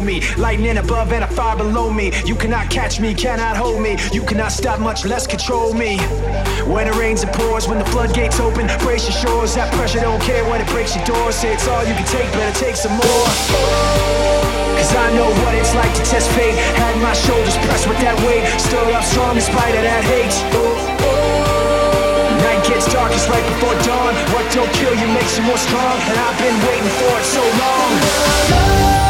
Lightning above and a fire below me. You cannot catch me, cannot hold me. You cannot stop, much less control me. When it rains, it pours. When the floodgates open, brace your shores. That pressure don't care when it breaks your door. Say it's all you can take, better take some more. Cause I know what it's like to test fate. Had my shoulders pressed with that weight. Stood up strong in spite of that hate. Night gets darkest right before dawn. What don't kill you makes you more strong. And I've been waiting for it so long.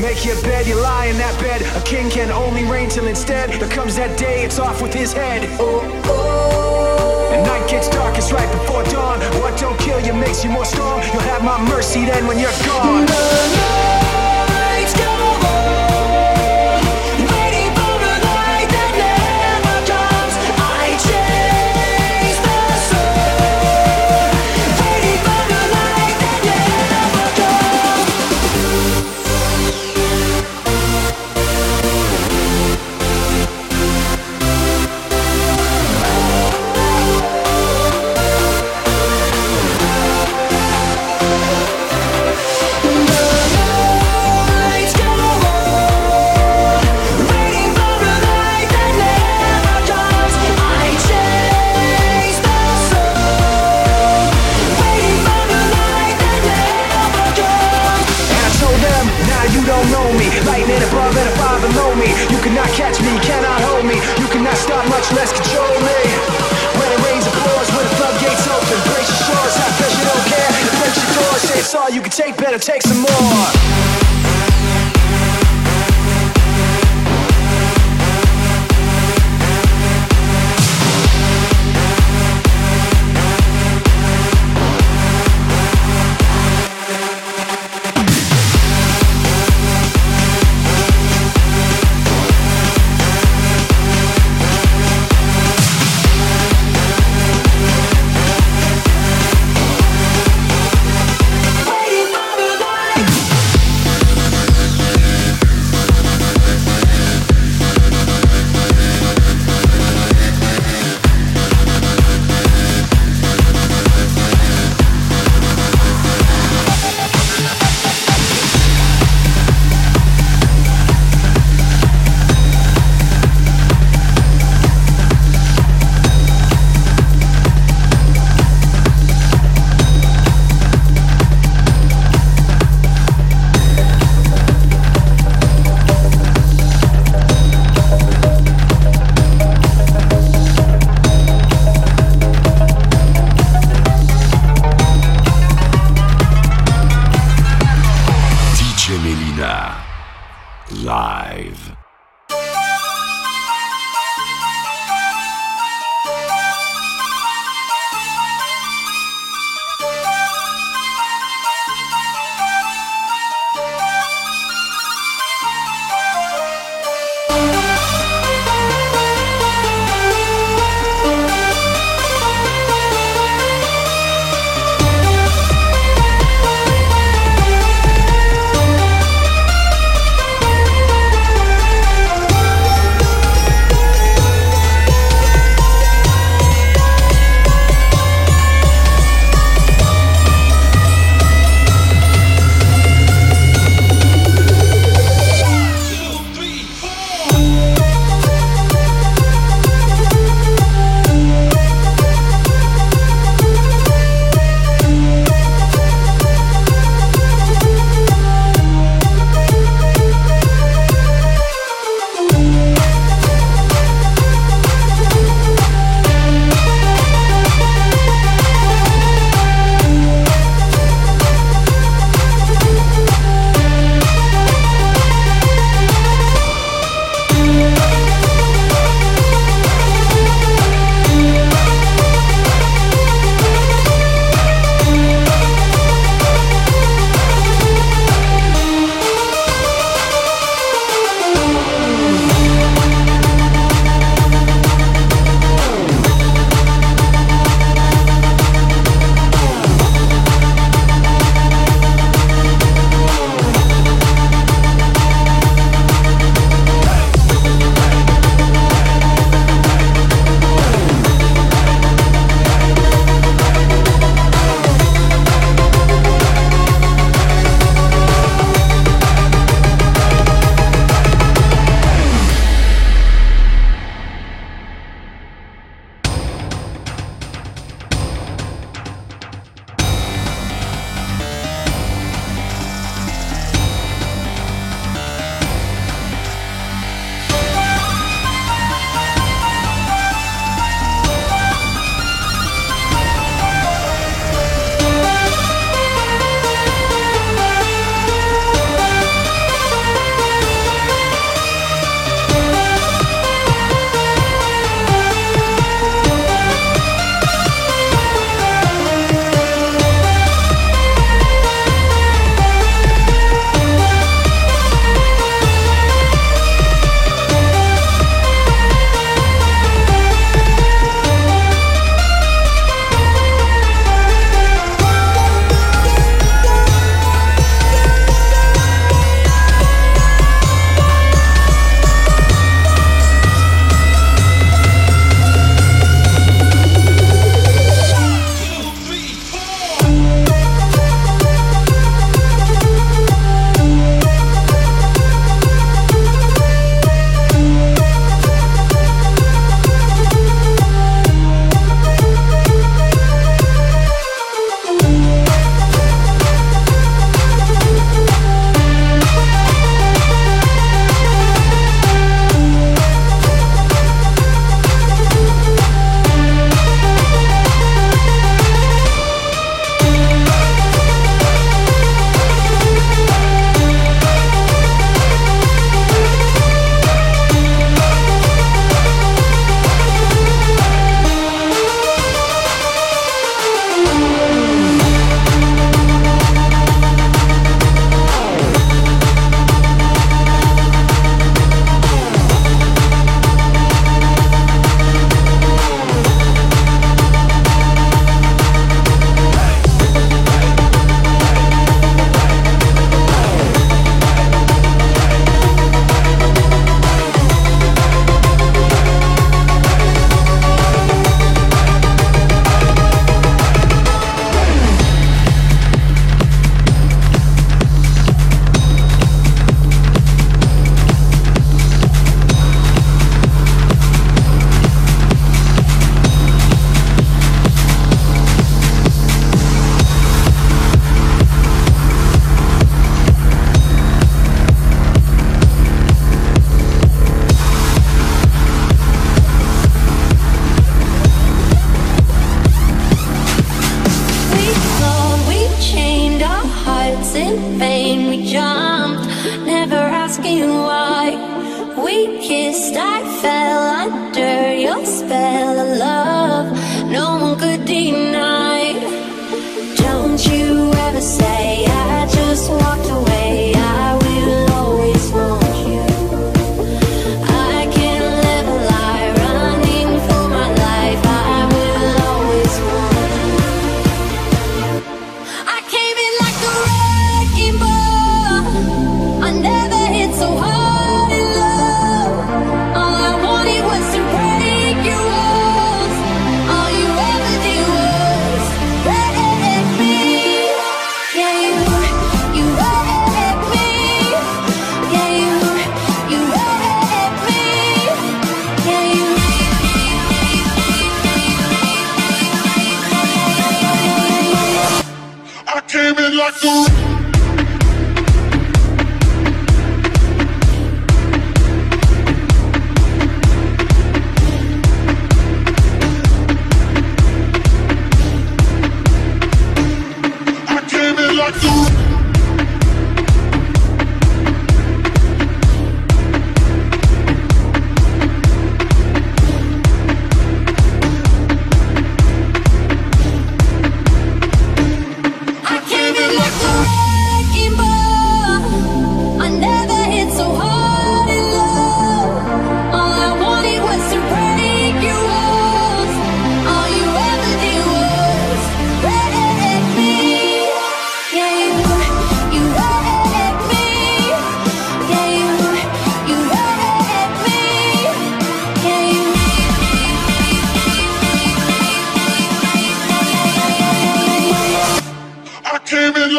Make your bed, you lie in that bed. A king can only reign till instead there comes that day it's off with his head. Oh, oh. And night gets darkest right before dawn. What don't kill you makes you more strong. You'll have my mercy then when you're gone. No, no. It's all you can take, better take some more.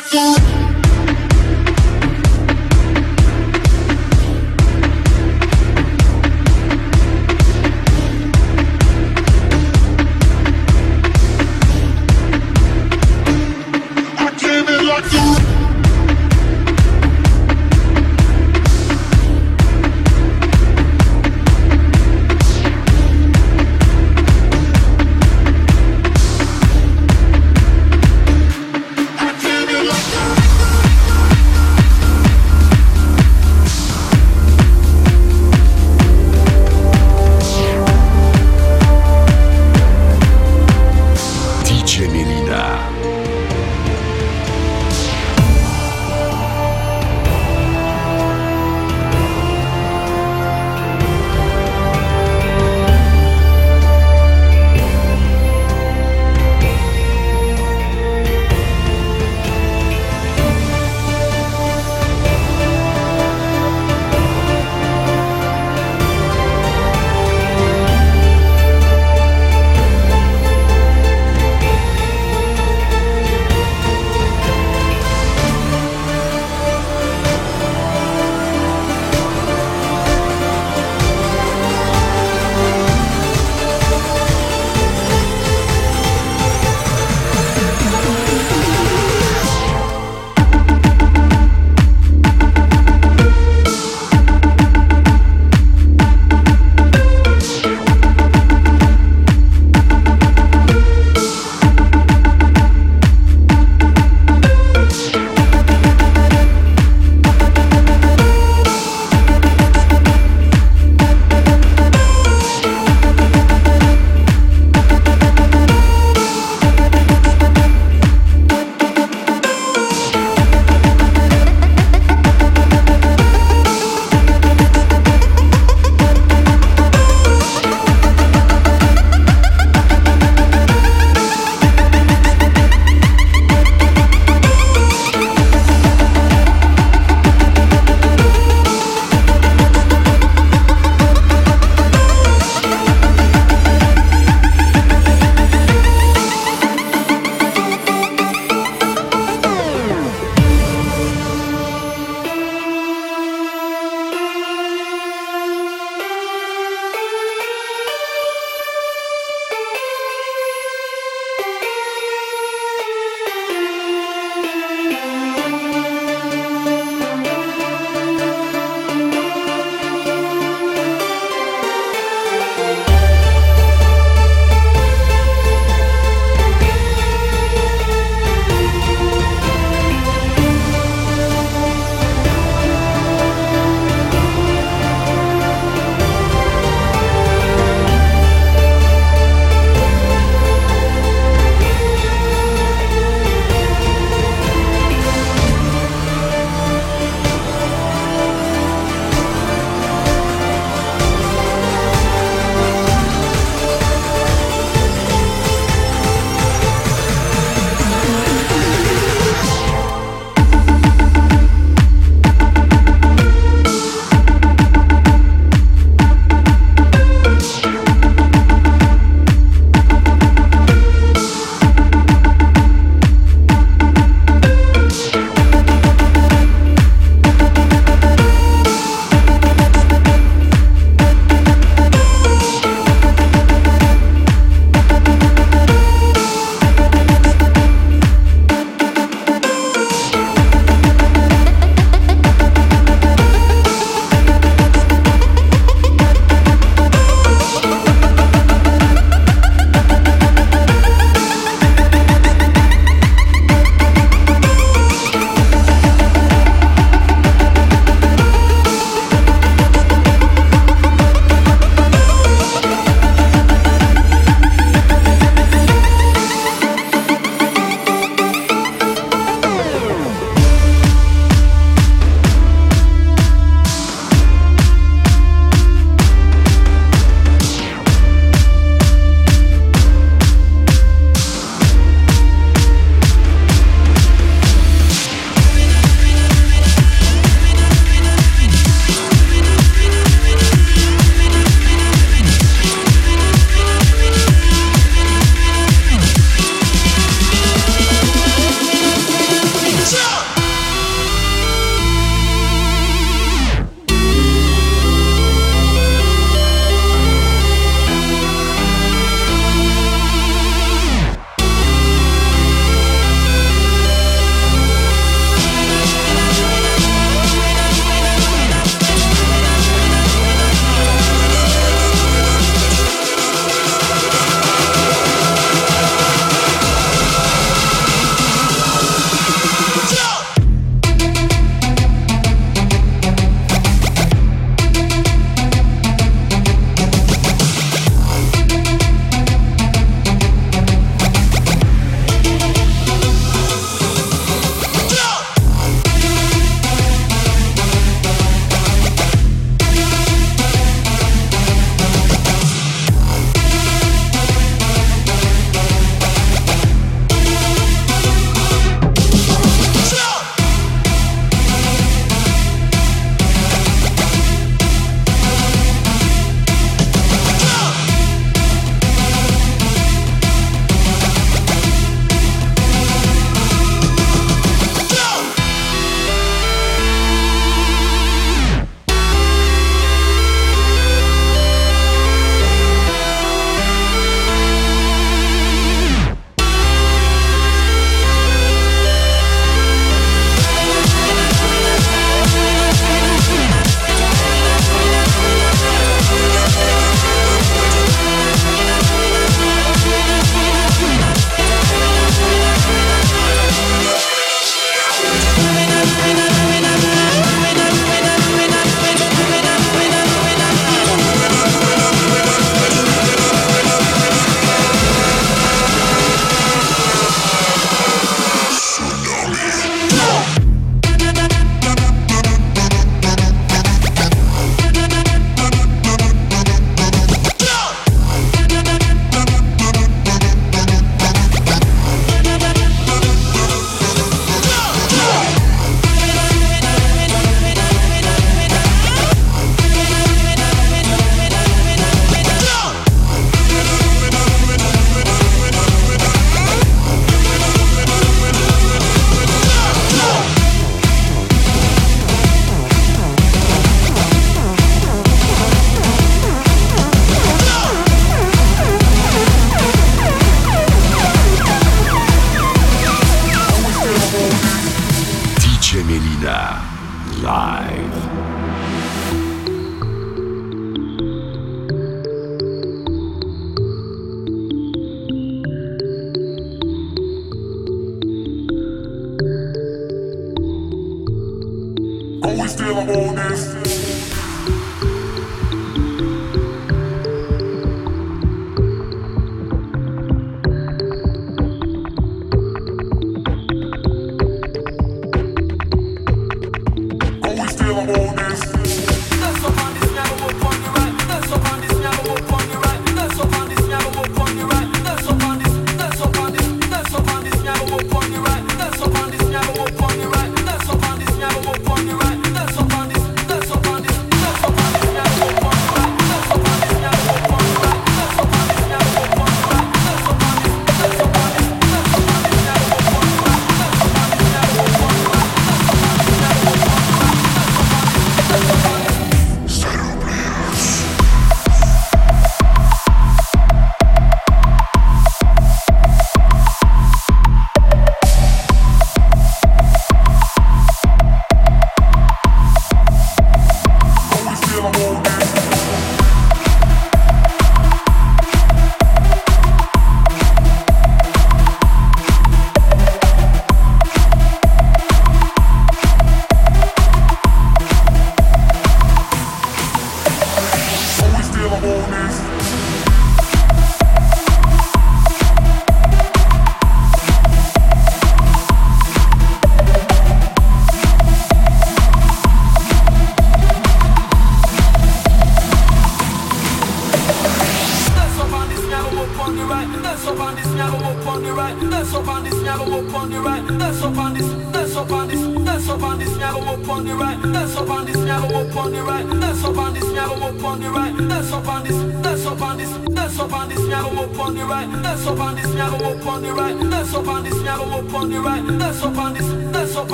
Like